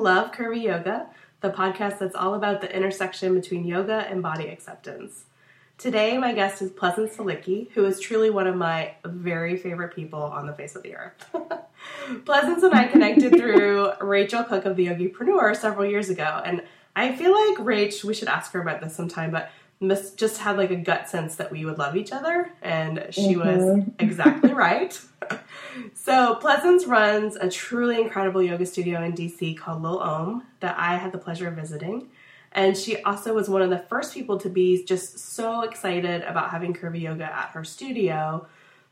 Love Curvy Yoga, the podcast that's all about the intersection between yoga and body acceptance. Today, my guest is Pleasance Silicki, who is truly one of my very favorite people on the face of the earth. Pleasance and I connected through Rachel Cook of the Yogipreneur several years ago, and I feel like Rach, we should ask her about this sometime, but Miss just had like a gut sense that we would love each other, and she mm-hmm. was exactly right. So Pleasance runs a truly incredible yoga studio in DC called Lil Om that I had the pleasure of visiting. And she also was one of the first people to be just so excited about having curvy yoga at her studio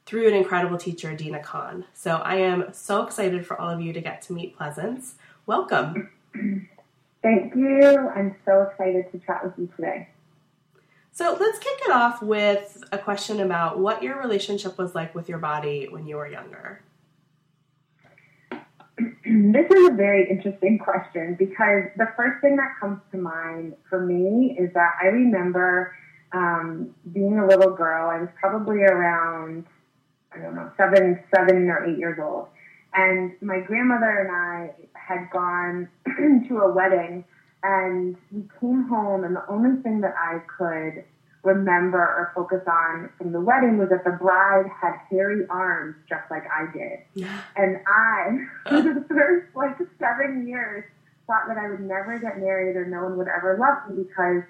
through an incredible teacher, Dina Khan. So I am so excited for all of you to get to meet Pleasance. Welcome. Thank you. I'm so excited to chat with you today. So let's kick it off with a question about what your relationship was like with your body when you were younger. this is a very interesting question because the first thing that comes to mind for me is that I remember um, being a little girl. I was probably around, I don't know, seven, seven or eight years old. And my grandmother and I had gone to a wedding and we came home and the only thing that I could remember or focus on from the wedding was that the bride had hairy arms just like I did. And I, for the first like seven years, thought that I would never get married or no one would ever love me because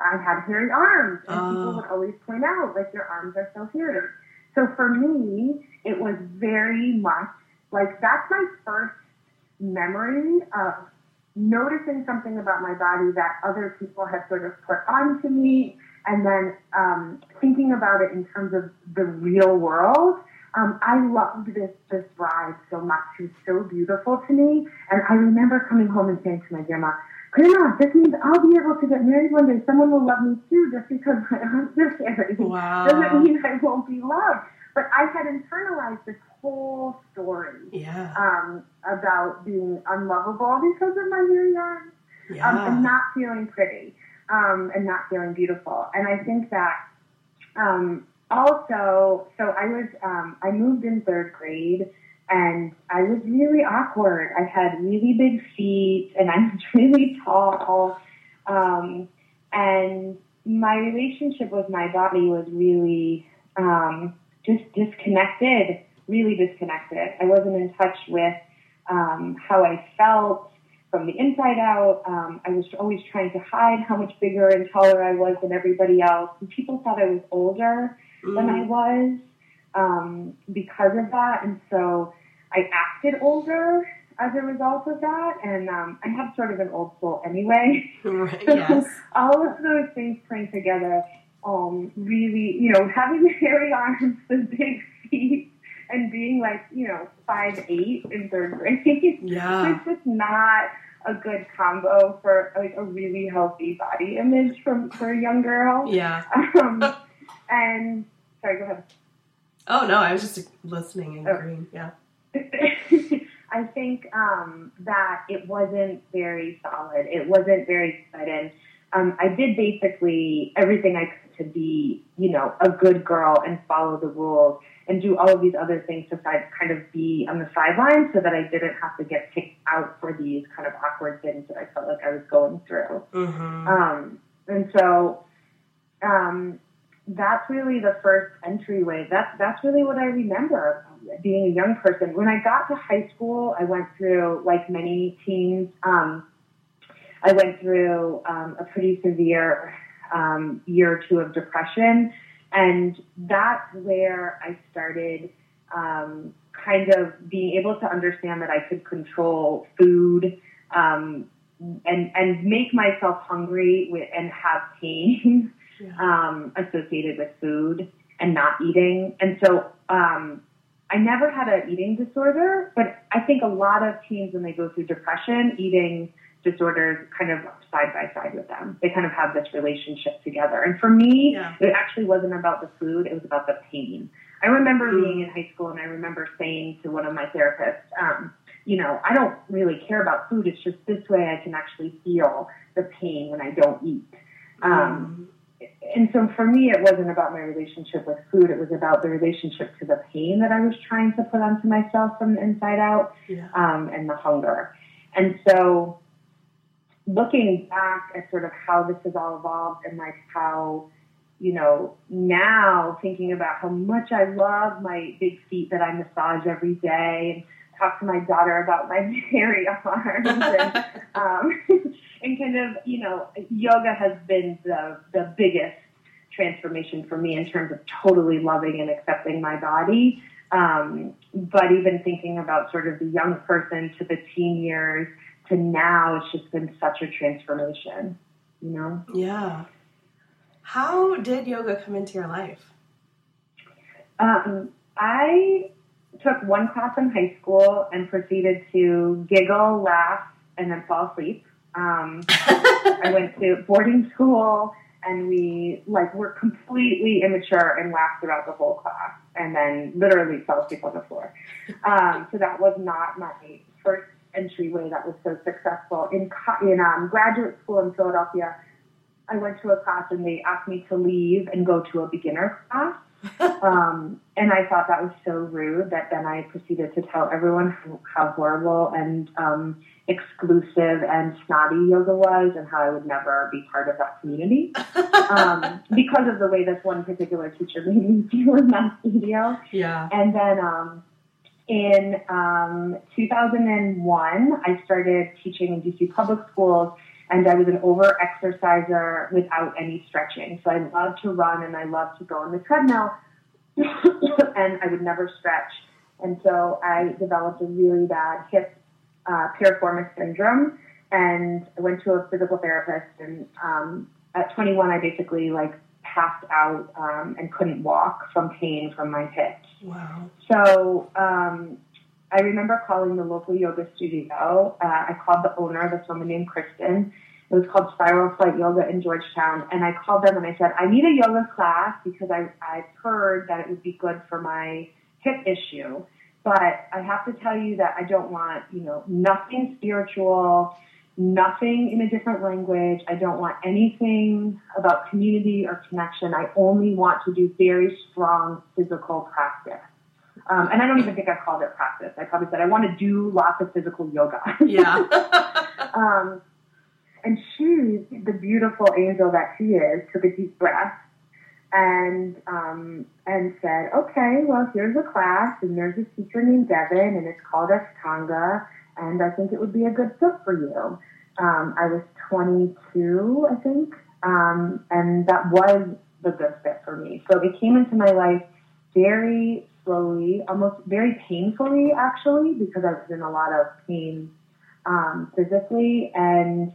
I had hairy arms. And uh. people would always point out, like, your arms are so hairy. So for me, it was very much like that's my first memory of noticing something about my body that other people had sort of put onto me and then um, thinking about it in terms of the real world. Um, I loved this this bride so much. She was so beautiful to me, and I remember coming home and saying to my grandma, "Grandma, this means I'll be able to get married one day. Someone will love me too, just because my are hairy. Wow. Doesn't mean I won't be loved." But I had internalized this whole story yeah. um, about being unlovable because of my hairy arms yeah. um, and not feeling pretty um, and not feeling beautiful. And I think that um, also, so I was, um, I moved in third grade and I was really awkward. I had really big feet and I was really tall. Um, and my relationship with my body was really um, just disconnected, really disconnected. I wasn't in touch with um, how I felt from the inside out. Um, I was always trying to hide how much bigger and taller I was than everybody else. And people thought I was older mm. than I was um, because of that. And so I acted older as a result of that. And um, I have sort of an old soul anyway. Right, yes. all of those things playing together um, really, you know, having hairy arms, the big feet, and being like, you know, five eight in third grade. Yeah. it's just not a good combo for like a really healthy body image from for a young girl. Yeah. Um, and sorry, go ahead. Oh no, I was just listening and oh. agreeing. Yeah. I think um, that it wasn't very solid. It wasn't very and um, I did basically everything I could to be, you know, a good girl and follow the rules and do all of these other things to kind of be on the sidelines so that I didn't have to get kicked out for these kind of awkward things that I felt like I was going through. Mm-hmm. Um, and so um, that's really the first entryway. That's that's really what I remember being a young person. When I got to high school, I went through like many teens. Um, I went through um, a pretty severe um, year or two of depression and that's where I started um, kind of being able to understand that I could control food um, and and make myself hungry with, and have pain yeah. um, associated with food and not eating. And so um, I never had an eating disorder, but I think a lot of teens when they go through depression, eating disorders kind of side by side with them. They kind of have this relationship together. And for me, yeah. it actually wasn't about the food, it was about the pain. I remember mm. being in high school and I remember saying to one of my therapists, um, you know, I don't really care about food. It's just this way I can actually feel the pain when I don't eat. Um, mm. And so for me, it wasn't about my relationship with food. It was about the relationship to the pain that I was trying to put onto myself from the inside out, yeah. um, and the hunger. And so looking back at sort of how this has all evolved and like how, you know, now thinking about how much I love my big feet that I massage every day and talk to my daughter about my hairy arms and, um, and kind of, you know, yoga has been the, the biggest transformation for me in terms of totally loving and accepting my body. Um, but even thinking about sort of the young person to the teen years to now, it's just been such a transformation, you know? Yeah. How did yoga come into your life? Um, I took one class in high school and proceeded to giggle, laugh, and then fall asleep. Um, I went to boarding school and we like were completely immature and laughed throughout the whole class and then literally fell asleep on the floor. Um, so that was not my first entryway that was so successful. In, in um, graduate school in Philadelphia, I went to a class and they asked me to leave and go to a beginner class. um, and I thought that was so rude that then I proceeded to tell everyone how, horrible and um, exclusive and snotty yoga was and how I would never be part of that community um, because of the way this one particular teacher made me feel in that studio. Yeah. And then um, in um, 2001, I started teaching in DC public schools and I was an over exerciser without any stretching. So I loved to run and I loved to go on the treadmill, and I would never stretch. And so I developed a really bad hip uh, piriformis syndrome, and I went to a physical therapist. And um, at 21, I basically like passed out um, and couldn't walk from pain from my hips. Wow. So um, I remember calling the local yoga studio. Uh, I called the owner, this woman named Kristen. It was called Spiral Flight Yoga in Georgetown. And I called them and I said, I need a yoga class because I, I've heard that it would be good for my hip issue. But I have to tell you that I don't want, you know, nothing spiritual, nothing in a different language. I don't want anything about community or connection. I only want to do very strong physical practice. Um, and I don't even think I called it practice. I probably said I want to do lots of physical yoga. Yeah. um, and she, the beautiful angel that she is, took a deep breath and um, and said, "Okay, well, here's a class, and there's a teacher named Devin, and it's called Ashtanga, and I think it would be a good fit for you." Um, I was 22, I think, um, and that was the good fit for me. So it came into my life very slowly, almost very painfully, actually, because I was in a lot of pain um, physically. And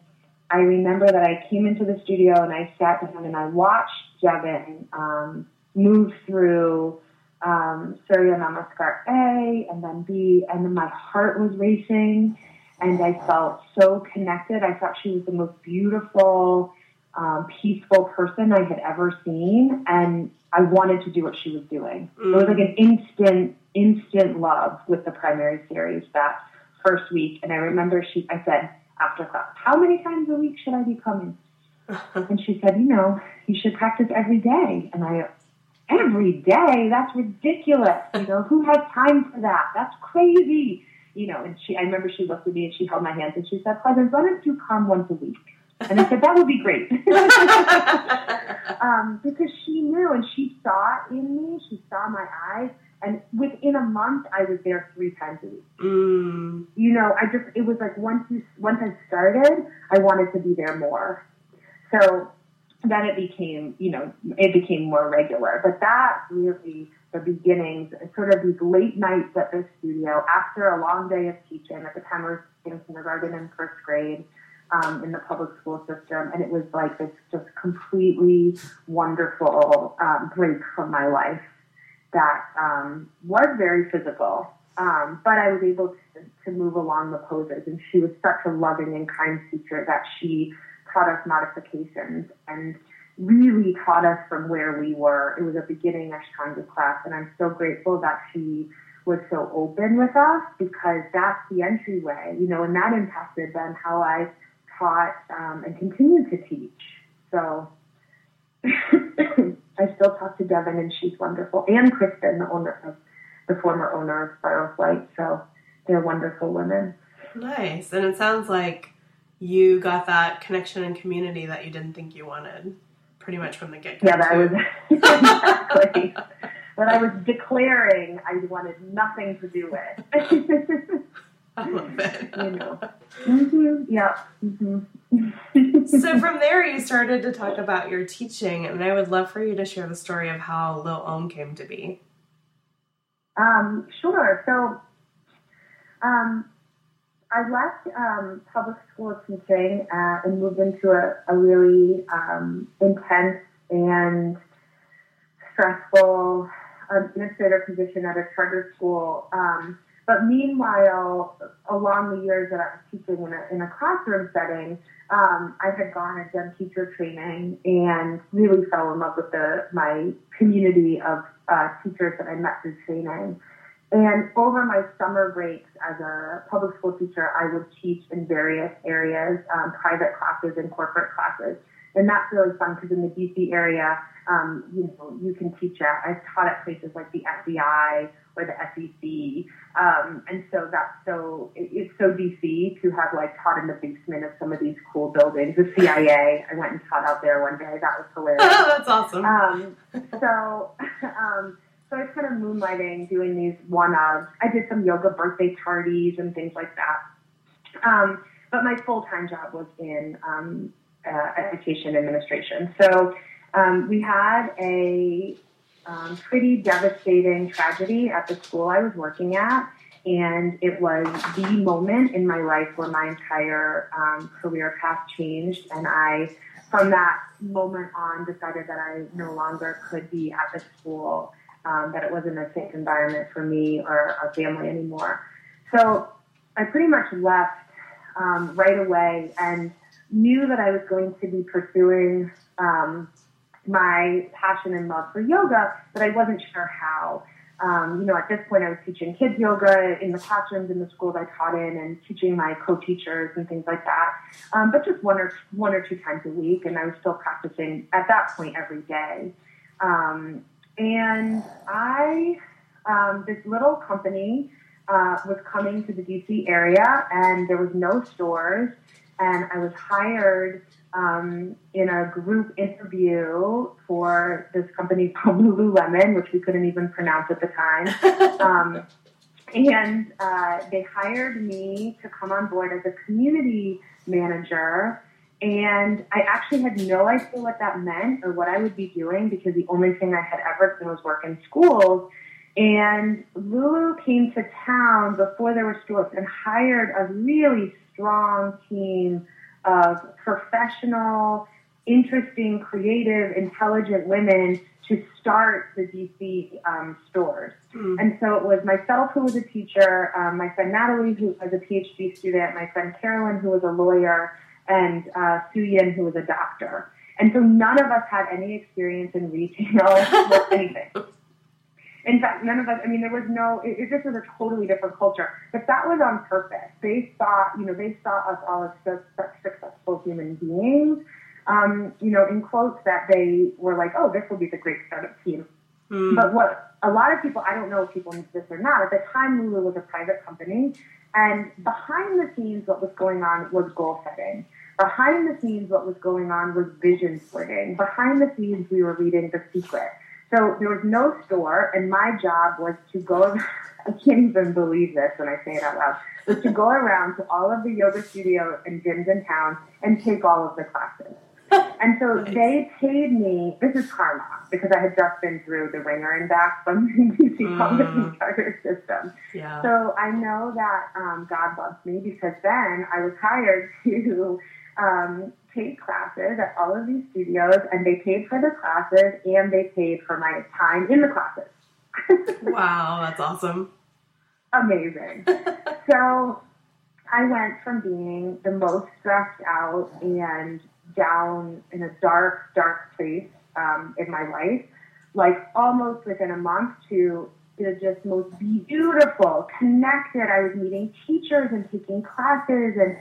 I remember that I came into the studio and I sat down and I watched Devin um, move through um, Surya Namaskar A and then B, and then my heart was racing and I felt so connected. I thought she was the most beautiful, um, peaceful person I had ever seen, and I wanted to do what she was doing. Mm. It was like an instant, instant love with the primary series that first week. And I remember she, I said after class, "How many times a week should I be coming?" and she said, "You know, you should practice every day." And I, every day? That's ridiculous. You know, who has time for that? That's crazy you know, and she, I remember she looked at me and she held my hands and she said, Pleasance, why don't you come once a week? And I said, that would be great. um, because she knew and she saw in me. She saw my eyes. And within a month, I was there three times a week. Mm. You know, I just, it was like once you, once I started, I wanted to be there more. So then it became, you know, it became more regular. But that really, the beginnings, sort of these late nights at the studio after a long day of teaching. At the time, I was in kindergarten and first grade um, in the public school system, and it was like this just completely wonderful um, break from my life that um, was very physical. Um, but I was able to, to move along the poses, and she was such a loving and kind teacher that she us modifications and really taught us from where we were. It was a beginning Ashtanga class, and I'm so grateful that she was so open with us because that's the entryway, you know, and that impacted then how I taught um, and continue to teach. So I still talk to Devin, and she's wonderful, and Kristen, the owner of the former owner of Spiral Flight. So they're wonderful women. Nice. And it sounds like you got that connection and community that you didn't think you wanted pretty much from the get go. Yeah, that was exactly. but I was declaring I wanted nothing to do with. I love it. you know. Mm-hmm. Yeah. Mm-hmm. so from there, you started to talk about your teaching, and I would love for you to share the story of how Lil Om came to be. Um, sure. So, um, I left um, public school teaching uh, and moved into a, a really um, intense and stressful administrator position at a charter school. Um, but meanwhile, along the years that I was teaching in a, in a classroom setting, um, I had gone and done teacher training and really fell in love with the, my community of uh, teachers that I met through training. And over my summer breaks as a public school teacher, I would teach in various areas, um, private classes and corporate classes. And that's really fun because in the DC area, um, you know, you can teach at, I've taught at places like the FBI or the SEC. Um, and so that's so, it, it's so DC to have like taught in the basement of some of these cool buildings. The CIA, I went and taught out there one day. That was hilarious. that's awesome. Um, so, um, so I of moonlighting, doing these one-offs. I did some yoga birthday parties and things like that. Um, but my full-time job was in um, uh, education administration. So um, we had a um, pretty devastating tragedy at the school I was working at. And it was the moment in my life where my entire um, career path changed. And I, from that moment on, decided that I no longer could be at the school um, that it wasn't a safe environment for me or our family anymore. So I pretty much left um, right away and knew that I was going to be pursuing um, my passion and love for yoga, but I wasn't sure how. Um, you know, at this point, I was teaching kids yoga in the classrooms in the schools I taught in, and teaching my co-teachers and things like that. Um, but just one or one or two times a week, and I was still practicing at that point every day. Um, and I, um, this little company uh, was coming to the DC area, and there was no stores, and I was hired um, in a group interview for this company called Lululemon, which we couldn't even pronounce at the time. Um, and uh, they hired me to come on board as a community manager and I actually had no idea what that meant or what I would be doing because the only thing I had ever done was work in schools. And Lulu came to town before there were stores and hired a really strong team of professional, interesting, creative, intelligent women to start the DC um, stores. Mm. And so it was myself who was a teacher, um, my friend Natalie who was a PhD student, my friend Carolyn who was a lawyer, and uh, Su Yin, who was a doctor. And so none of us had any experience in retail or anything. In fact, none of us, I mean, there was no, it, it just was a totally different culture. But that was on purpose. They saw, you know, they saw us all as such, such successful human beings, um, you know, in quotes that they were like, oh, this will be the great startup team. Mm. But what a lot of people, I don't know if people knew this or not, at the time Lulu was a private company. And behind the scenes, what was going on was goal setting. Behind the scenes, what was going on was vision splitting. Behind the scenes, we were reading The Secret. So there was no store, and my job was to go. I can't even believe this when I say it out loud. Was to go around to all of the yoga studios and gyms in town and take all of the classes. And so nice. they paid me. This is karma because I had just been through the ringer and back from the DC mm. public charter system. Yeah. So I know that um, God loves me because then I was hired to um, paid classes at all of these studios, and they paid for the classes and they paid for my time in the classes. wow, that's awesome. Amazing. so I went from being the most stressed out and down in a dark, dark place um, in my life, like almost within a month to the just most beautiful, connected. I was meeting teachers and taking classes and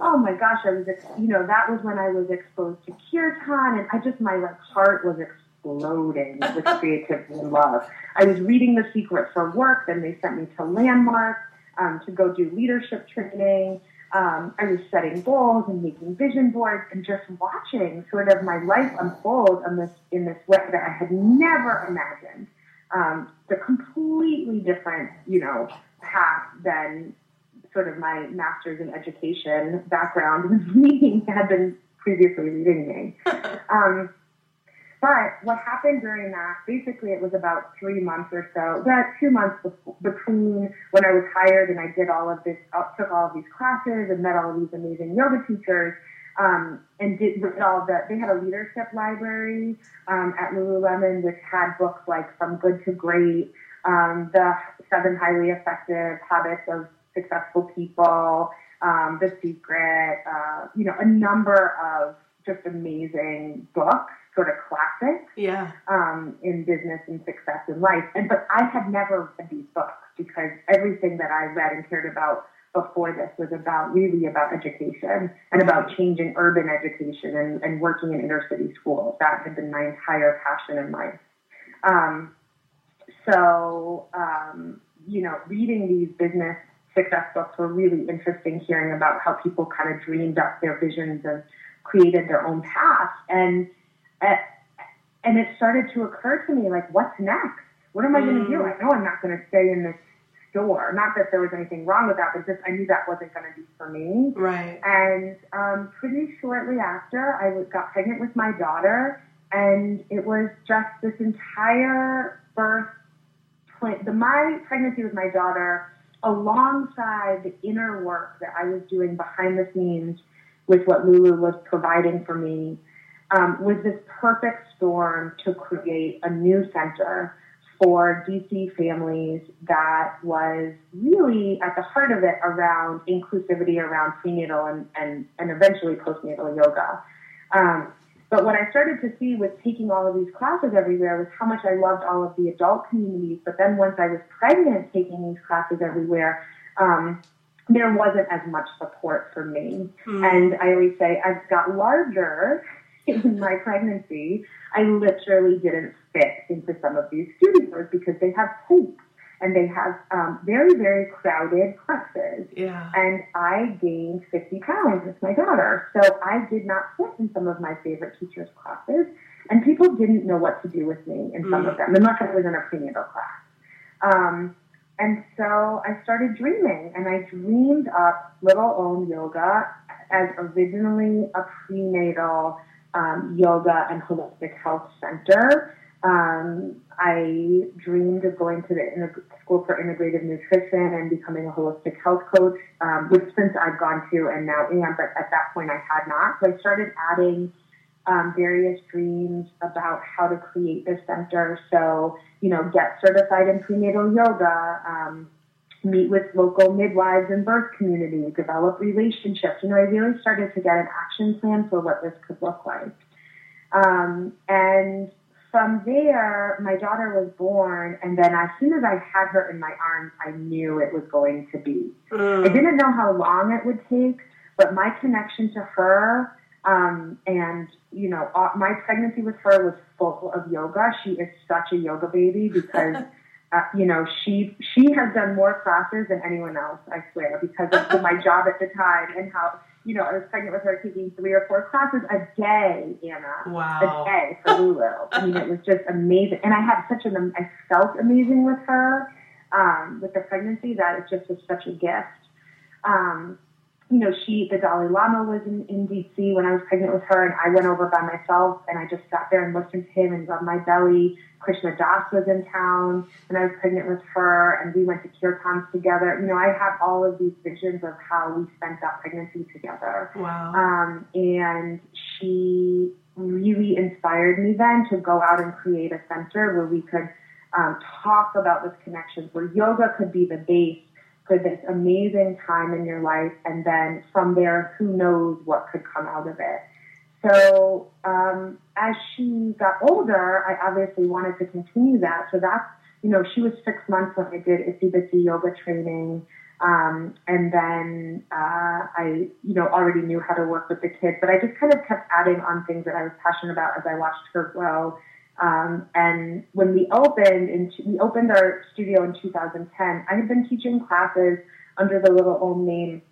oh my gosh, I was, you know, that was when I was exposed to kirtan, and I just my like heart was exploding with creativity and love. I was reading The Secret for work, then they sent me to Landmark. um, to go do leadership training. Um, I was setting goals and making vision boards and just watching sort of my life unfold in this in this way that I had never imagined. Um, the completely different, you know, path than sort of my master's in education background was me had been previously reading me. Um, but what happened during that, basically it was about three months or so, about two months between when I was hired and I did all of this, uh, took all of these classes and met all of these amazing yoga teachers, um, and did all the, they had a leadership library um, at Lululemon which had books like From Good to Great, um, The Seven Highly Effective Habits of Successful People, um, The Secret, uh, you know, a number of just amazing books sort of classics yeah. um, in business and success in life. And but I had never read these books because everything that I read and cared about before this was about really about education and about changing urban education and, and working in inner city schools. That had been my entire passion in life. Um, so, um, you know, reading these business success books were really interesting, hearing about how people kind of dreamed up their visions and created their own path. And and it started to occur to me, like, what's next? What am I going to do? I know I'm not going to stay in this store. Not that there was anything wrong with that, but just I knew that wasn't going to be for me. Right. And um, pretty shortly after, I got pregnant with my daughter, and it was just this entire birth. The my pregnancy with my daughter, alongside the inner work that I was doing behind the scenes with what Lulu was providing for me, um, was this perfect storm to create a new center for DC families that was really at the heart of it around inclusivity around prenatal and, and, and eventually postnatal yoga. Um, but what I started to see with taking all of these classes everywhere was how much I loved all of the adult communities. But then once I was pregnant taking these classes everywhere, um, there wasn't as much support for me. Mm. And I always say, I've got larger in my pregnancy, I literally didn't fit into some of these studios because they have tapes and they have um, very, very crowded classes. Yeah. And I gained 50 pounds with my daughter. So I did not fit in some of my favorite teachers' classes. And people didn't know what to do with me in some mm. of them, unless I was in a prenatal class. Um, and so I started dreaming, and I dreamed up Little Om Yoga as originally a prenatal um, yoga and holistic health center. Um, I dreamed of going to the School for Integrative Nutrition and becoming a holistic health coach, um, which since I've gone to and now am, but at that point I had not. So I started adding um, various dreams about how to create this center. So, you know, get certified in prenatal yoga, um, meet with local midwives and birth community, develop relationships. You know, I really started to get an action plan for what this could look like. Um, and from there, my daughter was born, and then as soon as I had her in my arms, I knew it was going to be. Mm. I didn't know how long it would take, but my connection to her um, and you know, uh, my pregnancy with her was full of yoga. She is such a yoga baby because uh, you know, she she has done more classes than anyone else, I swear, because of my job at the time and how you know I was pregnant with her, taking three or four classes a day, Anna, wow. a day for Lulu. I mean, it was just amazing, and I had such an I felt amazing with her um, with the pregnancy that it just was such a gift. Um, you know, she, the Dalai Lama was in, in DC when I was pregnant with her, and I went over by myself and I just sat there and listened to him and rubbed my belly. Krishna Das was in town when I was pregnant with her, and we went to kirtans together. You know, I have all of these visions of how we spent that pregnancy together. Wow. Um, and she really inspired me then to go out and create a center where we could um, talk about this connection, where yoga could be the base for this amazing time in your life. And then from there, who knows what could come out of it. So um, as she got older, I obviously wanted to continue that. So that's, you know, she was six months when I did Itsy Bitsy yoga training. Um, and then uh, I, you know, already knew how to work with the kids, but I just kind of kept adding on things that I was passionate about as I watched her grow. Um, and when we opened, in, we opened our studio in 2010. I had been teaching classes under the Little old name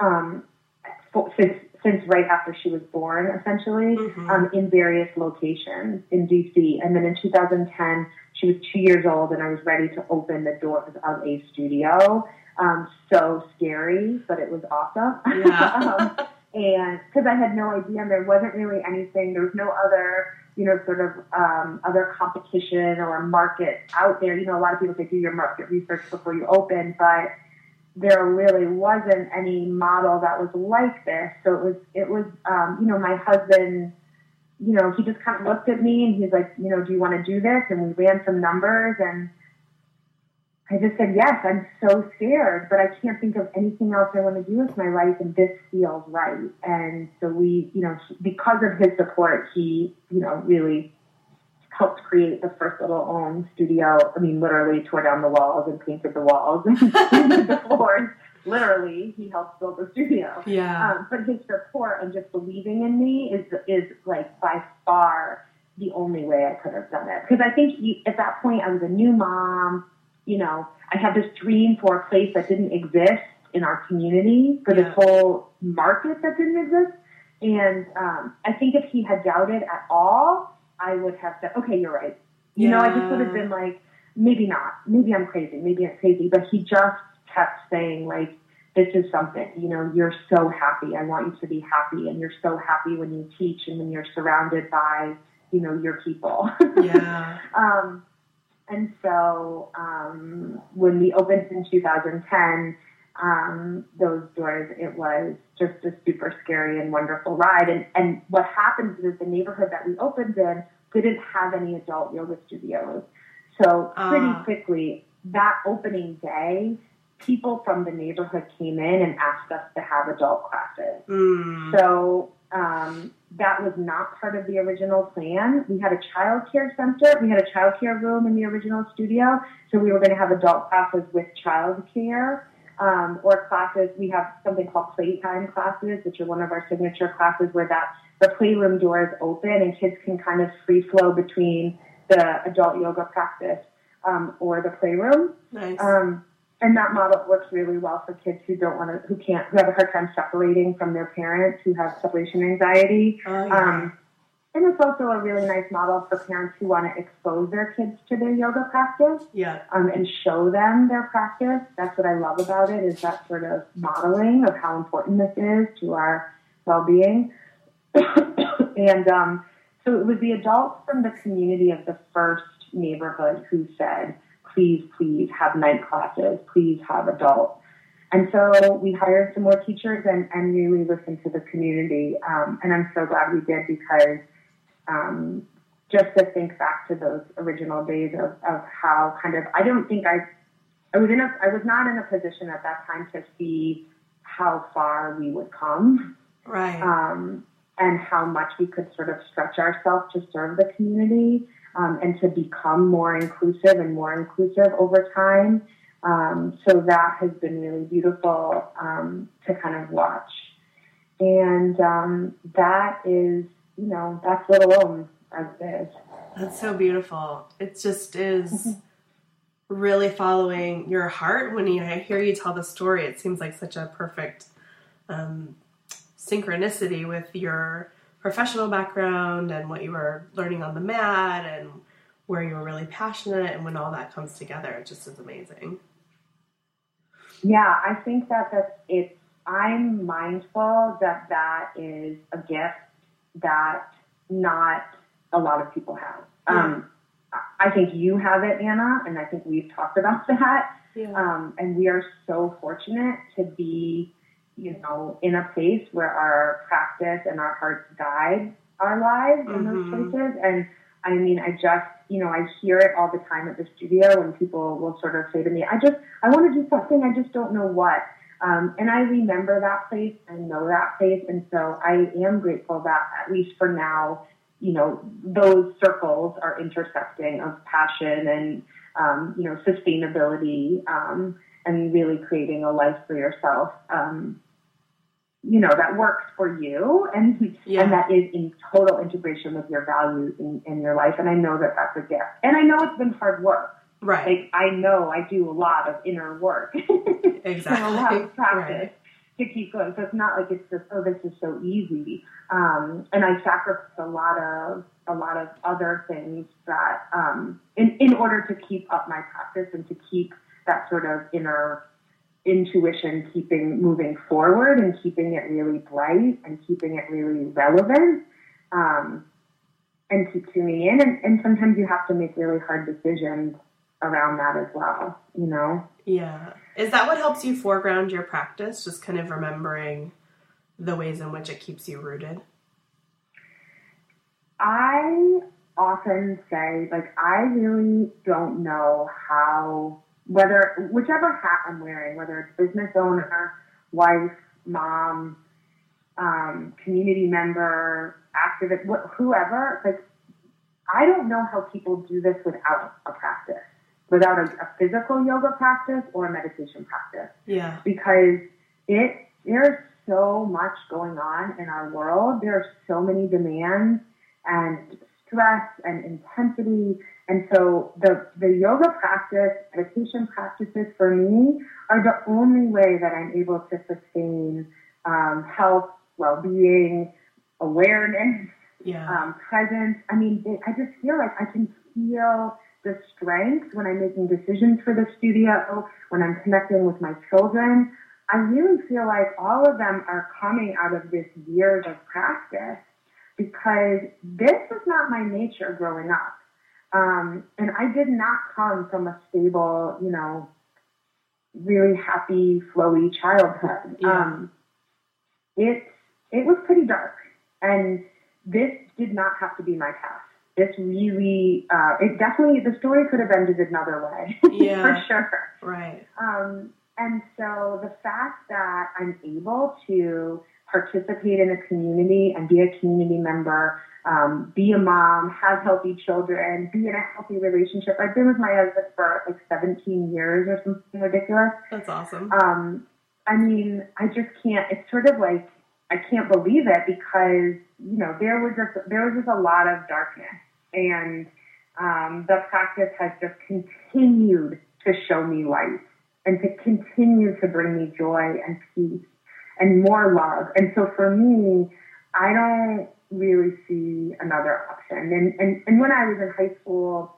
um, since since right after she was born, essentially, mm-hmm. um, in various locations in DC. And then in 2010, she was two years old, and I was ready to open the doors of a studio. Um, so scary, but it was awesome. Yeah. um, and because I had no idea, and there wasn't really anything, there was no other, you know, sort of um, other competition or market out there. You know, a lot of people say do your market research before you open, but there really wasn't any model that was like this. So it was, it was, um, you know, my husband, you know, he just kind of looked at me and he's like, you know, do you want to do this? And we ran some numbers and I just said, yes, I'm so scared, but I can't think of anything else I want to do with my life and this feels right. And so we, you know, because of his support, he, you know, really helped create the first little Om studio. I mean, literally tore down the walls and painted the walls and painted the floors. Literally, he helped build the studio. Yeah. Um, but his support and just believing in me is is like by far the only way I could have done it. Because I think you, at that point I was a new mom. You know, I had this dream for a place that didn't exist in our community for yeah. this whole market that didn't exist. And um, I think if he had doubted at all, I would have said, okay, you're right. You yeah. know, I just would have been like, maybe not. Maybe I'm crazy. Maybe I'm crazy. But he just kept saying, like, this is something, you know, you're so happy. I want you to be happy. And you're so happy when you teach and when you're surrounded by, you know, your people. Yeah. um, and so um, when we opened in 2010, um, those doors, it was just a super scary and wonderful ride. And, and what happened is the neighborhood that we opened in didn't have any adult yoga studios. So pretty uh. quickly, that opening day, people from the neighborhood came in and asked us to have adult classes. Mm. So um, that was not part of the original plan. We had a child care center. We had a child care room in the original studio. So we were going to have adult classes with child care um, or classes. We have something called playtime classes, which are one of our signature classes where that the playroom door is open and kids can kind of free flow between the adult yoga practice um, or the playroom. Nice. Um, and that model works really well for kids who don't want to, who can't, who have a hard time separating from their parents, who have separation anxiety. Oh, yeah. um, and it's also a really nice model for parents who want to expose their kids to their yoga practice. Yeah. Um, and show them their practice. That's what I love about it is that sort of modeling of how important this is to our well-being. and um, so it was the adults from the community of the first neighborhood who said, please, please have night classes, please have adults. And so we hired some more teachers and, and really listened to the community. Um, and I'm so glad we did because um, just to think back to those original days of, of how kind of I don't think I I was in a I was not in a position at that time to see how far we would come, right? Um, and how much we could sort of stretch ourselves to serve the community um, and to become more inclusive and more inclusive over time. Um, so that has been really beautiful um, to kind of watch, and um, that is you know, that's little Om as it is. That's so beautiful. It just is mm-hmm. really following your heart when you I hear you tell the story. It seems like such a perfect um, synchronicity with your professional background and what you were learning on the mat and where you were really passionate and when all that comes together it just is amazing yeah i think that that's it's i'm mindful that that is a gift that not a lot of people have. Yeah. Um, I think you have it, Anna, and I think we've talked about that. Yeah. Um, and we are so fortunate to be, you know, in a place where our practice and our hearts guide our lives mm-hmm. in those mm-hmm. places. And I mean, I just, you know, I hear it all the time at the studio when people will sort of say to me, I just, I want to do something, I just don't know what. Um, and I remember that place and know that place. And so I am grateful that, at least for now, you know, those circles are intersecting of passion and, um, you know, sustainability um, and really creating a life for yourself. Um, you know that works for you and yeah. and that is in total integration with your values in, in your life and i know that that's a gift and i know it's been hard work Right. Like I know I do a lot of inner work. exactly. and a lot of practice Right. to keep going. So it's not like it's just oh this is so easy. Um, and I sacrifice a lot of a lot of other things that um, in in order to keep up my practice and to keep that sort of inner intuition keeping moving forward and keeping it really bright and keeping it really relevant um, and keep tuning in and, and sometimes you have to make really hard decisions around that as well you know Yeah. Is that what helps you foreground your practice? Just kind of remembering the ways in which it keeps you rooted? I often say, like, I really don't know how, whether, whichever hat I'm wearing, whether it's business owner, wife, mom, um, community member, activist, wh- whoever, like, I don't know how people do this without a practice, without a, a physical yoga practice or a meditation practice Yeah. because it there's so much going on in our world. There are so many demands and stress and intensity. And so the, the yoga practice, meditation practices for me are the only way that I'm able to sustain um, health, well-being, awareness, Yeah. um, presence. I mean, they, I just feel like I can feel the strength when I'm making decisions for the studio, when I'm connecting with my children. I really feel like all of them are coming out of this years of practice because this was not my nature growing up. Um, and I did not come from a stable, you know, really happy, flowy childhood. Yeah. Um, it, it was pretty dark. And this did not have to be my path. This really, uh, it definitely, the story could have ended another way. Yeah. for sure. right. Um, and so the fact that I'm able to participate in a community and be a community member, um, be a mom, have healthy children, be in a healthy relationship. I've been with my husband for like 17 years or something ridiculous. That's awesome. Um, I mean, I just can't. It's sort of like I can't believe it because you know there was just there was just a lot of darkness, and um, the practice has just continued to show me light and to continue to bring me joy and peace and more love. And so for me, I don't really see another option. And and and when I was in high school,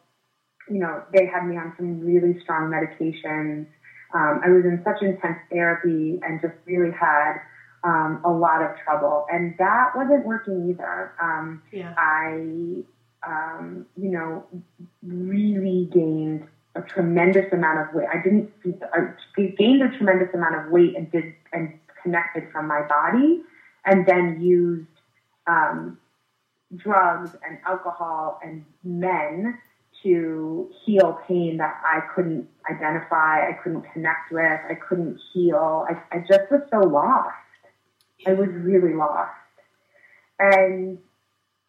you know, they had me on some really strong medications. Um, I was in such intense therapy and just really had um, a lot of trouble, and that wasn't working either. Um, Yeah. I, um, you know, really gained a tremendous amount of weight. I didn't I gained a tremendous amount of weight and did and connected from my body, and then used um, drugs and alcohol and men to heal pain that I couldn't identify, I couldn't connect with, I couldn't heal. I, I just was so lost. I was really lost. And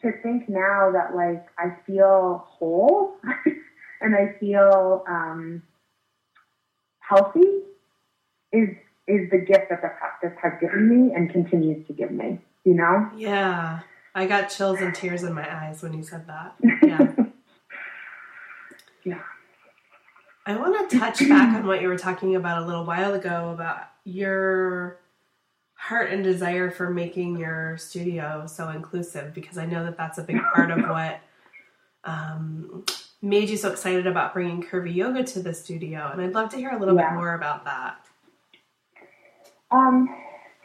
to think now that like I feel whole and I feel um, healthy is is the gift that the practice has given me and continues to give me. You know? Yeah. I got chills and tears in my eyes when you said that. Yeah. Yeah. I want to touch back on what you were talking about a little while ago about your heart and desire for making your studio so inclusive because I know that that's a big part of what um, made you so excited about bringing curvy yoga to the studio. And I'd love to hear a little Yeah. bit more about that. Um,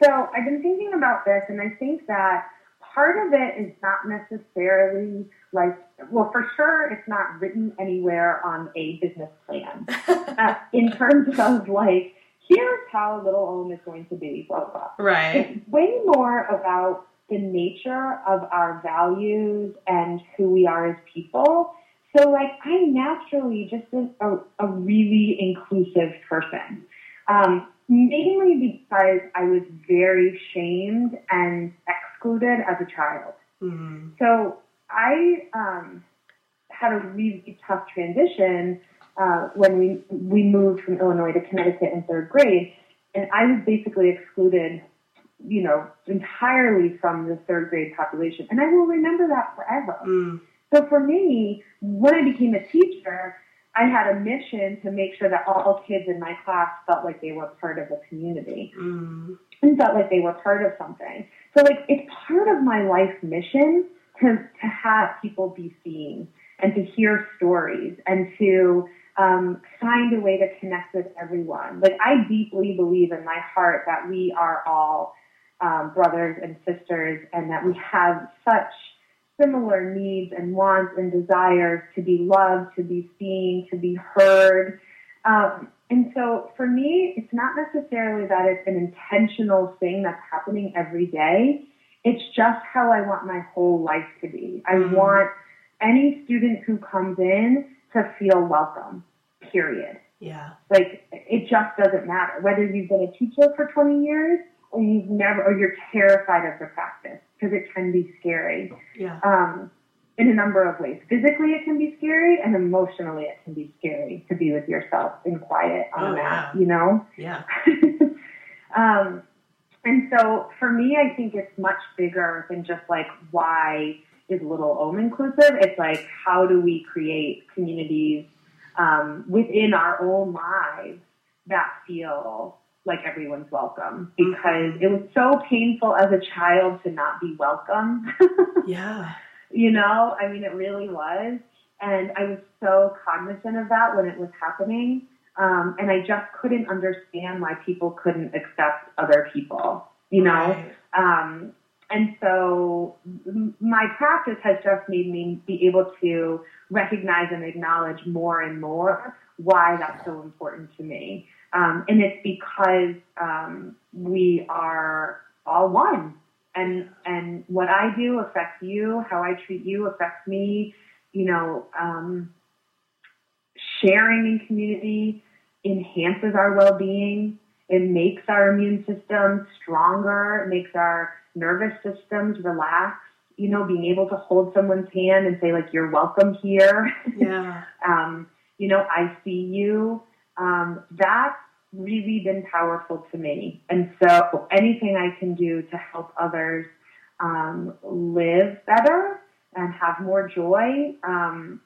so I've been thinking about this, and I think that part of it is not necessarily like, well, for sure, it's not written anywhere on a business plan. uh, in terms of like, here's how Little Om is going to be, blah, blah. right. It's way more about the nature of our values and who we are as people. So, like, I'm naturally just a, a, a really inclusive person. Um, mainly because I was very shamed and excluded as a child. Mm. So I um, had a really tough transition uh, when we we moved from Illinois to Connecticut in third grade, and I was basically excluded, you know, entirely from the third grade population, and I will remember that forever. Mm. So for me, when I became a teacher, I had a mission to make sure that all kids in my class felt like they were part of a community Mm. and felt like they were part of something. So like it's part of my life mission to to have people be seen and to hear stories and to um, find a way to connect with everyone. Like I deeply believe in my heart that we are all um, brothers and sisters, and that we have such similar needs and wants and desires to be loved, to be seen, to be heard. Um, and so for me, it's not necessarily that it's an intentional thing that's happening every day. It's just how I want my whole life to be. I Mhm. want any student who comes in to feel welcome, period. Yeah. Like it just doesn't matter whether you've been a teacher for 20 years or you've never, or you're terrified of the practice because it can be scary Yeah. um, in a number of ways. Physically, it can be scary, and emotionally, it can be scary to be with yourself in quiet on Oh, a mat. yeah. You know. Yeah. um, and so, for me, I think it's much bigger than just like why is Little Om inclusive. It's like how do we create communities um, within our own lives that feel like everyone's welcome because it was so painful as a child to not be welcome. Yeah. you know, I mean, it really was. And I was so cognizant of that when it was happening. Um, and I just couldn't understand why people couldn't accept other people, you know? Right. Um, and so m- my practice has just made me be able to recognize and acknowledge more and more why that's so important to me. Um, and it's because um, we are all one. And, and what I do affects you, how I treat you affects me. You know, um, sharing in community enhances our well-being. It makes our immune system stronger. It makes our nervous systems relax. You know, being able to hold someone's hand and say like, "You're welcome here." Yeah. um, you know, I see you. Um, that's really been powerful to me. And so anything I can do to help others um, live better and have more joy um,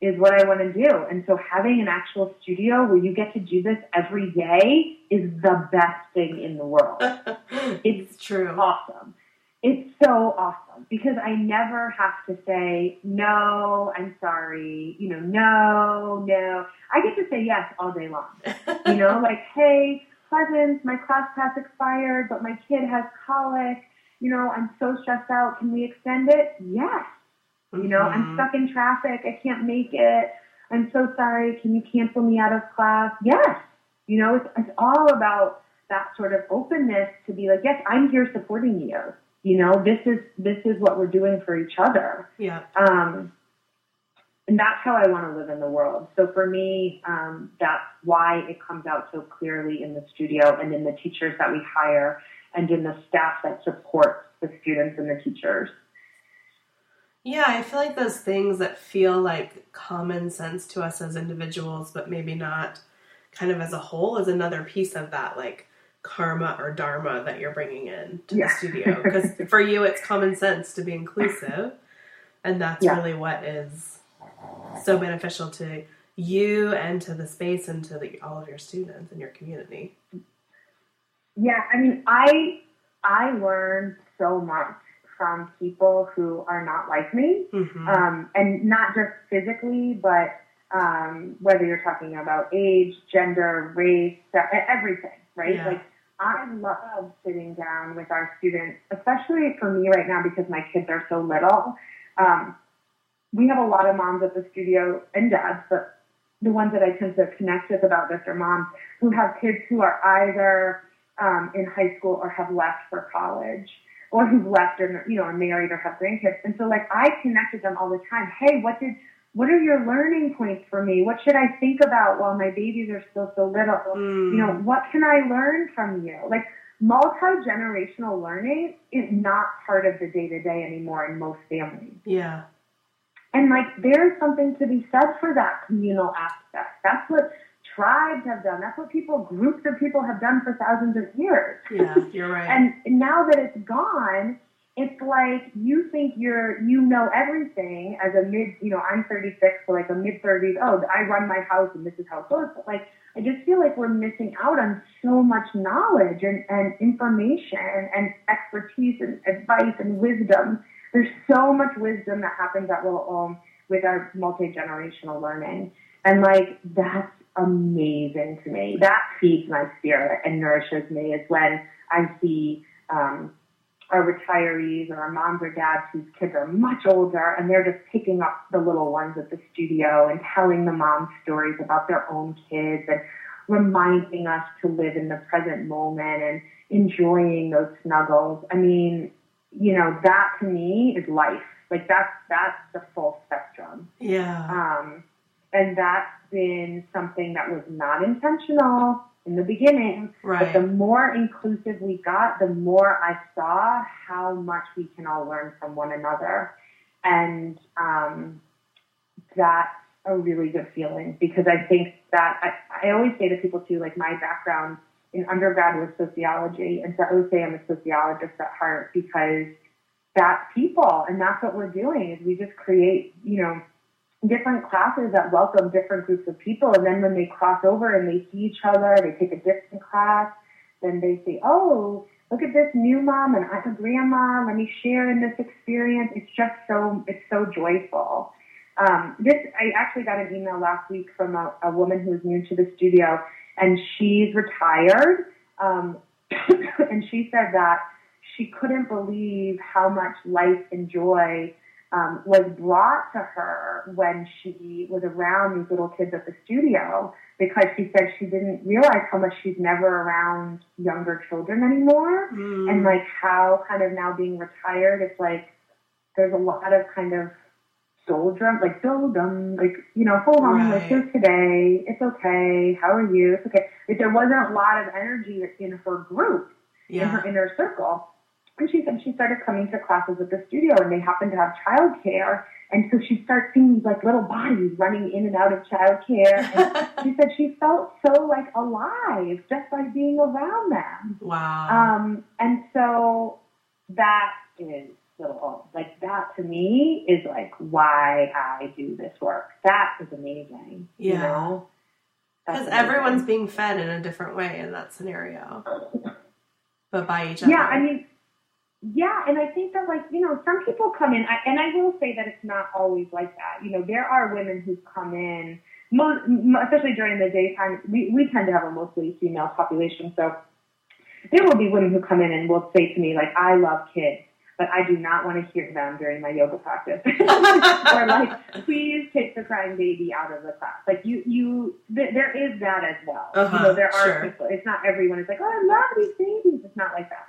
is what I want to do. And so having an actual studio where you get to do this every day is the best thing in the world. it's true. awesome. It's so awesome because I never have to say, no, I'm sorry, you know, no, no. I get to say yes all day long. You know, like, hey, Pleasance, my class pass expired, but my kid has colic. You know, I'm so stressed out. Can we extend it? Yes. You know, I'm Mhm. stuck in traffic. I can't make it. I'm so sorry. Can you cancel me out of class? Yes. You know, it's, it's all about that sort of openness to be like, yes, I'm here supporting you. You know, this is this is what we're doing for each other. Yeah. Um, and that's how I want to live in the world. So for me, um, that's why it comes out so clearly in the studio and in the teachers that we hire and in the staff that supports the students and the teachers. Yeah, I feel like those things that feel like common sense to us as individuals, but maybe not kind of as a whole, is another piece of that, like karma or dharma that you're bringing in to Yeah. the studio. Because for you, it's common sense to be inclusive, and that's Yeah. really what is so beneficial to you and to the space and to the, all of your students and your community. Yeah, I mean, I I learned so much from people who are not like me, hmm um, and not just physically, but um, whether you're talking about age, gender, race, everything, right? Yeah. Like I love sitting down with our students, especially for me right now because my kids are so little. Um, we have a lot of moms at the studio and dads, but the ones that I tend to connect with about this are moms who have kids who are either um, in high school or have left for college or who've left or you know are married or have grandkids. And so like I connect with them all the time. Hey, what did what are your learning points for me? What should I think about while my babies are still so little? Mm. You know, what can I learn from you? Like multi generational learning is not part of the day to day anymore in most families. yeah. And like there's something to be said for that communal aspect. That's what tribes have done. That's what people, groups of people have done for thousands of years. Yeah, you're right. And now that it's gone, it's like you think you're you know everything as a mid you know i'm 36 so like a mid 30s oh i run my house and this is how it goes but like i just feel like we're missing out on so much knowledge and, and information and expertise and advice and wisdom. There's so much wisdom that happens at little Om with our multi-generational learning. And like that's amazing to me. That feeds my spirit and nourishes me is when i see um, our retirees or our moms or dads whose kids are much older and they're just picking up the little ones at the studio and telling the moms stories about their own kids and reminding us to live in the present moment and enjoying those snuggles. I mean, you know, that to me is life. Like that's that's the full spectrum. Yeah. Um, and that's been something that was not intentional in the beginning. Right. But the more inclusive we got, the more I saw how much we can all learn from one another. And um, that's a really good feeling because I think that I, I always say to people too, like my background in undergrad was sociology. And so I always say I'm a sociologist at heart because that's people and that's what we're doing is we just create, you know, different classes that welcome different groups of people. And then when they cross over and they see each other, they take a different class, then they say, oh, look at this new mom and I'm a grandma. Let me share in this experience. It's just so, it's so joyful. Um, this, I actually got an email last week from a, a woman who's new to the studio and she's retired. Um, and she said that she couldn't believe how much life and joy um, was brought to her when she was around these little kids at the studio because she said she didn't realize how much she's never around younger children anymore Mm. and like how kind of now being retired it's like there's a lot of kind of soul drum like drum like you know hold on Right. like here's today it's okay how are you it's okay like there wasn't a lot of energy in her group in her inner circle. And she said she started coming to classes at the studio and they happened to have childcare. And so she starts seeing these like little bodies running in and out of childcare. And she said she felt so like alive just by being around them. wow. Um, and so that is little, like that to me is like why I do this work. That is amazing. You Yeah. know? Because everyone's being fed in a different way in that scenario, but by each other. Yeah, I mean, yeah, and I think that like you know, some people come in, I, and I will say that it's not always like that. You know, there are women who come in, most, especially during the daytime. We we tend to have a mostly female population, so there will be women who come in and will say to me like, "I love kids." But I do not want to hear them during my yoga practice, or like, please take the crying baby out of the class. Like you, you, th- there is that as well. Uh-huh, you know, there are sure. people. It's not everyone is like, oh, I love these babies. It's not like that.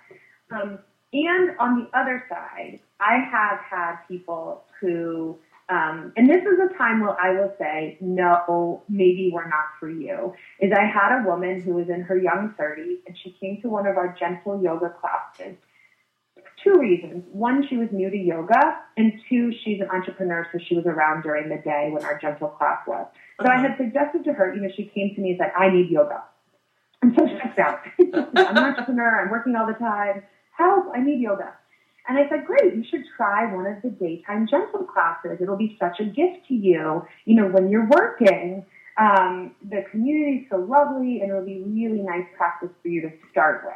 Um, and on the other side, I have had people who, um, and this is a time where I will say, no, maybe we're not for you. Is I had a woman who was in her young 30s and she came to one of our gentle yoga classes. Two reasons. One, she was new to yoga, and two, she's an entrepreneur, so she was around during the day when our gentle class was. So I Uh-huh. had suggested to her, you know, she came to me and said, I need yoga. I'm so stressed out. I'm an entrepreneur. I'm working all the time. Help! I need yoga. And I said, great, you should try one of the daytime gentle classes. It'll be such a gift to you, you know, when you're working. Um, the community's so lovely, and it'll be really nice practice for you to start with.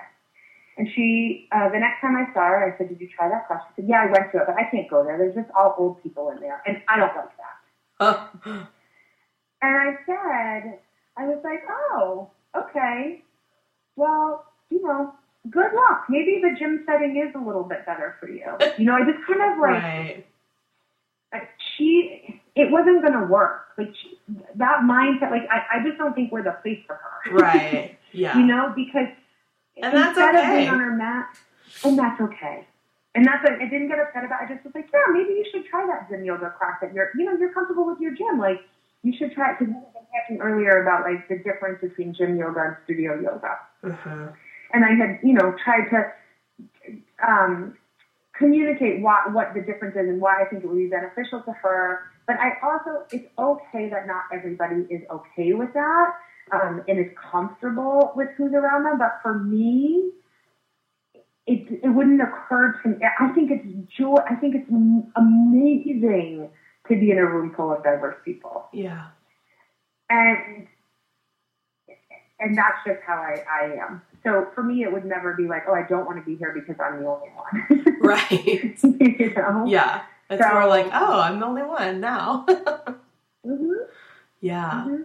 And she, uh, the next time I saw her, I said, did you try that class? She said, yeah, I went to it, but I can't go there. There's just all old people in there, and I don't like that. Oh, And I said, I was like, oh, okay. Well, you know, good luck. Maybe the gym setting is a little bit better for you. You know, I just kind of like, right. like she, it wasn't going to work. Like she, that mindset, like I, I just don't think we're the place for her. Right. Yeah. you know, because And that's okay. being on her mat, and that's okay. And that's what I didn't get upset about. I just was like, yeah, maybe you should try that Zen yoga class that you're, you know, you're comfortable with your gym. Like, you should try it because we were talking earlier about like the difference between gym yoga and studio yoga. Uh-huh. And I had, you know, tried to um, communicate what what the difference is and why I think it would be beneficial to her. But I also, it's okay that not everybody is okay with that um, and is comfortable with who's around them. But for me, it, it wouldn't occur to me. I think it's joy. I think it's amazing to be in a room full of diverse people. Yeah. And and that's just how I, I am. So for me, it would never be like, oh, I don't want to be here because I'm the only one. right. you know? Yeah. It's so, more like, oh, I'm the only one now. mm-hmm. Yeah. Mm-hmm.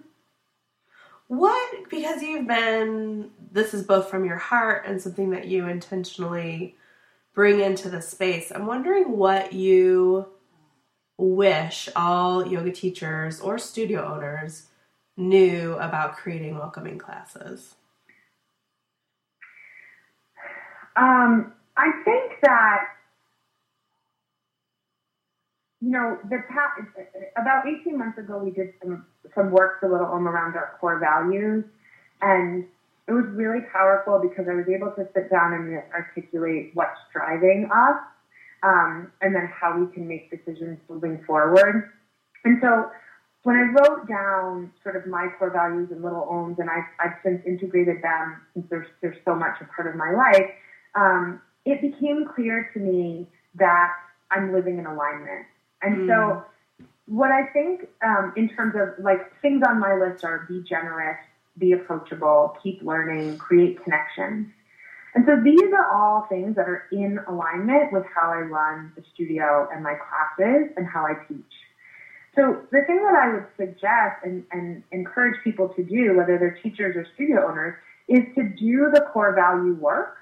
What, because you've been, this is both from your heart and something that you intentionally bring into the space. I'm wondering what you wish all yoga teachers or studio owners knew about creating welcoming classes. Um, I think that you know, the past, about 18 months ago, we did some, some work for Little around our core values. And it was really powerful because I was able to sit down and articulate what's driving us um, and then how we can make decisions moving forward. And so when I wrote down sort of my core values and Little Oms, and I've, I've since integrated them since there's, there's so much a part of my life, um, it became clear to me that I'm living in alignment and mm. so, what I think um, in terms of like things on my list are be generous, be approachable, keep learning, create connections. And so these are all things that are in alignment with how I run the studio and my classes and how I teach. So the thing that I would suggest and, and encourage people to do, whether they're teachers or studio owners, is to do the core value work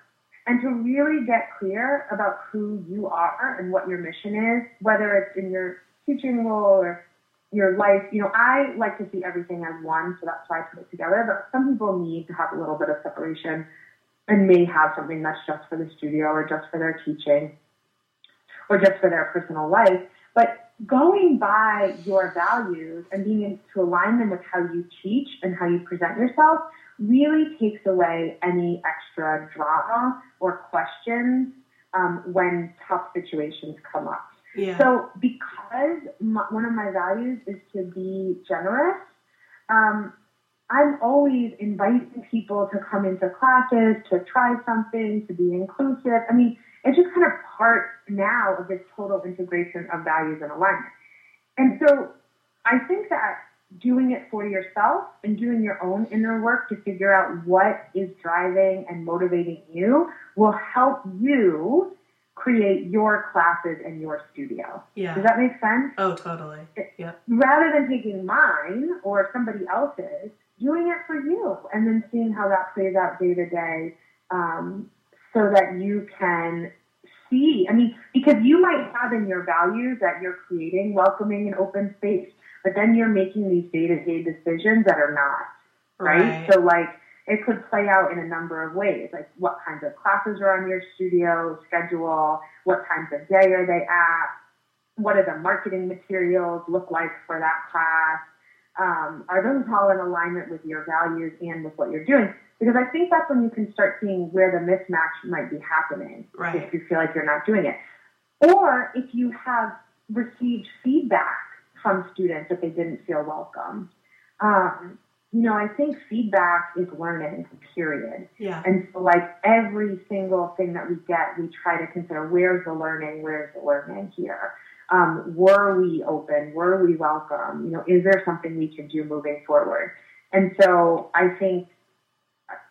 and to really get clear about who you are and what your mission is, whether it's in your teaching role or your life. You know, I like to see everything as one, so that's why I put it together. But some people need to have a little bit of separation and may have something that's just for the studio or just for their teaching or just for their personal life. But going by your values and being able to align them with how you teach and how you present yourself really takes away any extra drama or questions um, when tough situations come up. Yeah. So, because my, one of my values is to be generous, um, I'm always inviting people to come into classes, to try something, to be inclusive. I mean, it's just kind of part now of this total integration of values and alignment. And so I think that doing it for yourself and doing your own inner work to figure out what is driving and motivating you will help you create your classes and your studio. Yeah. Does that make sense? Oh, totally. Yeah. Rather than taking mine or somebody else's, doing it for you and then seeing how that plays out day to day um, so that you can see. I mean, because you might have in your values that you're creating welcoming and open space but then you're making these day to day decisions that are not, right? right? So, like, it could play out in a number of ways, like what kinds of classes are on your studio schedule, what times of day are they at, what do the marketing materials look like for that class, um, are those all in alignment with your values and with what you're doing? Because I think that's when you can start seeing where the mismatch might be happening right. if you feel like you're not doing it. Or if you have received feedback from students that they didn't feel welcome. Um, you know, I think feedback is learning, period. Yeah. And so, like, every single thing that we get, we try to consider where's the learning, where's the learning here? Um, were we open? Were we welcome? You know, is there something we can do moving forward? And so I think,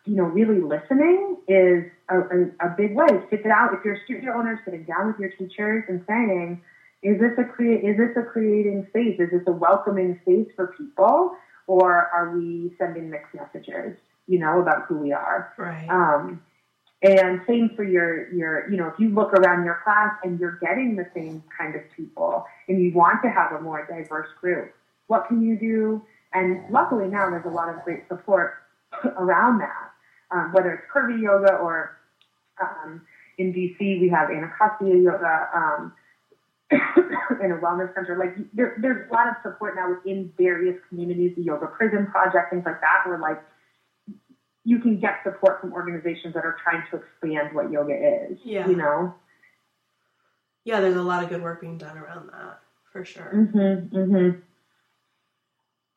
you know, really listening is a, a, a big way. Sit down, if you're a studio owner, sitting down with your teachers and saying, is this a create is this a creating space? Is this a welcoming space for people, or are we sending mixed messages? You know about who we are. Right. Um, and same for your your you know if you look around your class and you're getting the same kind of people and you want to have a more diverse group, what can you do? And luckily now there's a lot of great support around that, um, whether it's curvy yoga or um, in DC we have Anacostia yoga. Um, in a wellness center. Like there, there's a lot of support now within various communities, the Yoga Prison Project, things like that, where like you can get support from organizations that are trying to expand what yoga is. Yeah. You know? Yeah, there's a lot of good work being done around that for sure. Mm-hmm, mm-hmm.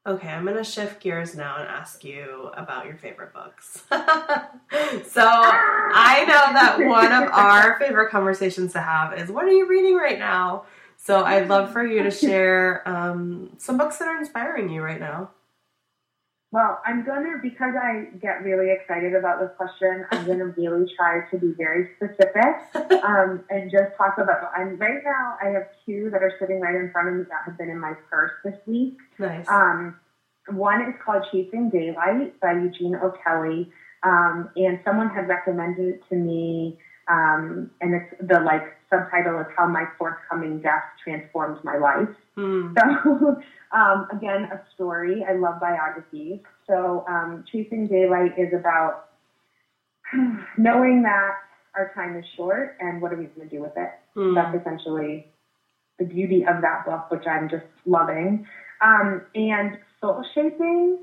Okay, I'm gonna shift gears now and ask you about your favorite books. so I know that one of our favorite conversations to have is what are you reading right now? So I'd love for you to share um, some books that are inspiring you right now. Well, I'm gonna because I get really excited about this question. I'm gonna really try to be very specific um, and just talk about. I'm right now. I have two that are sitting right in front of me that have been in my purse this week. Nice. Um, one is called Chasing Daylight by Eugene O'Kelly, um, and someone had recommended it to me. Um, and it's the like subtitle is How My Forthcoming Death Transformed My Life. Hmm. So, um, again, a story. I love biographies. So, um, Chasing Daylight is about knowing that our time is short and what are we going to do with it. Hmm. That's essentially the beauty of that book, which I'm just loving. Um, and Soul Shaping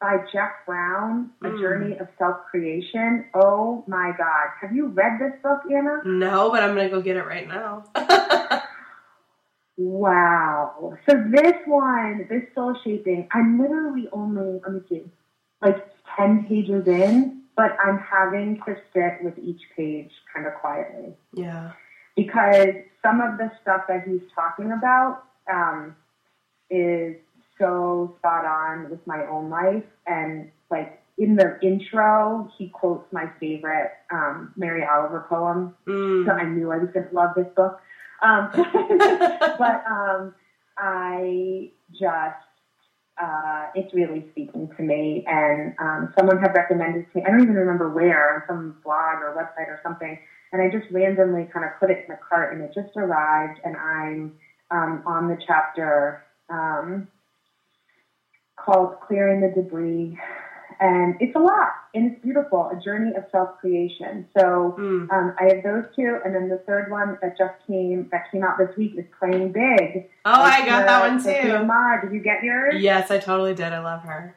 by Jeff Brown, A Mm. Journey of Self Creation. Oh my God. Have you read this book, Anna? No, but I'm gonna go get it right now. Wow. So this one, this soul shaping, I'm literally only, let me see, like 10 pages in, but I'm having to sit with each page kind of quietly yeah. because some of the stuff that he's talking about um, is so spot on with my own life. And like in the intro, he quotes my favorite um, Mary Oliver poem. Mm. So I knew I was going to love this book. Um, but um, I just, uh, it's really speaking to me. And um, someone had recommended to me, I don't even remember where, on some blog or website or something. And I just randomly kind of put it in the cart and it just arrived. And I'm um, on the chapter um, called Clearing the Debris. And it's a lot, and it's beautiful, a journey of self creation. So Mm. um, I have those two, and then the third one that just came that came out this week is Playing Big. Oh, I got that one too. Ma. Did you get yours? Yes, I totally did. I love her.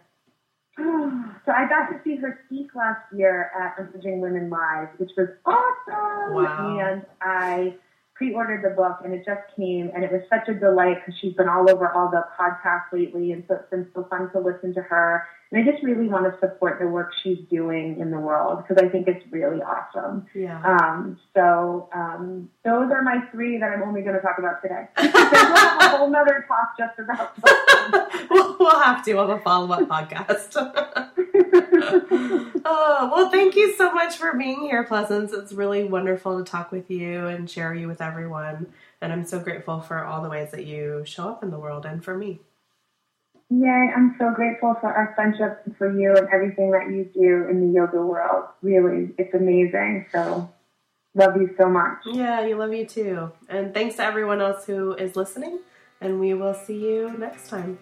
So I got to see her speak last year at Emerging Women Live, which was awesome. Wow. And I pre-ordered the book, and it just came, and it was such a delight because she's been all over all the podcasts lately, and so it's been so fun to listen to her. And I just really want to support the work she's doing in the world because I think it's really awesome. Yeah. Um, so um, those are my three that I'm only going to talk about today. We'll have a whole nother talk just about we'll, we'll have to have a follow up podcast. oh, well, thank you so much for being here, Pleasance. It's really wonderful to talk with you and share you with everyone. And I'm so grateful for all the ways that you show up in the world and for me. Yay, I'm so grateful for our friendship and for you and everything that you do in the yoga world. Really, it's amazing. So, love you so much. Yeah, you love you too. And thanks to everyone else who is listening. And we will see you next time.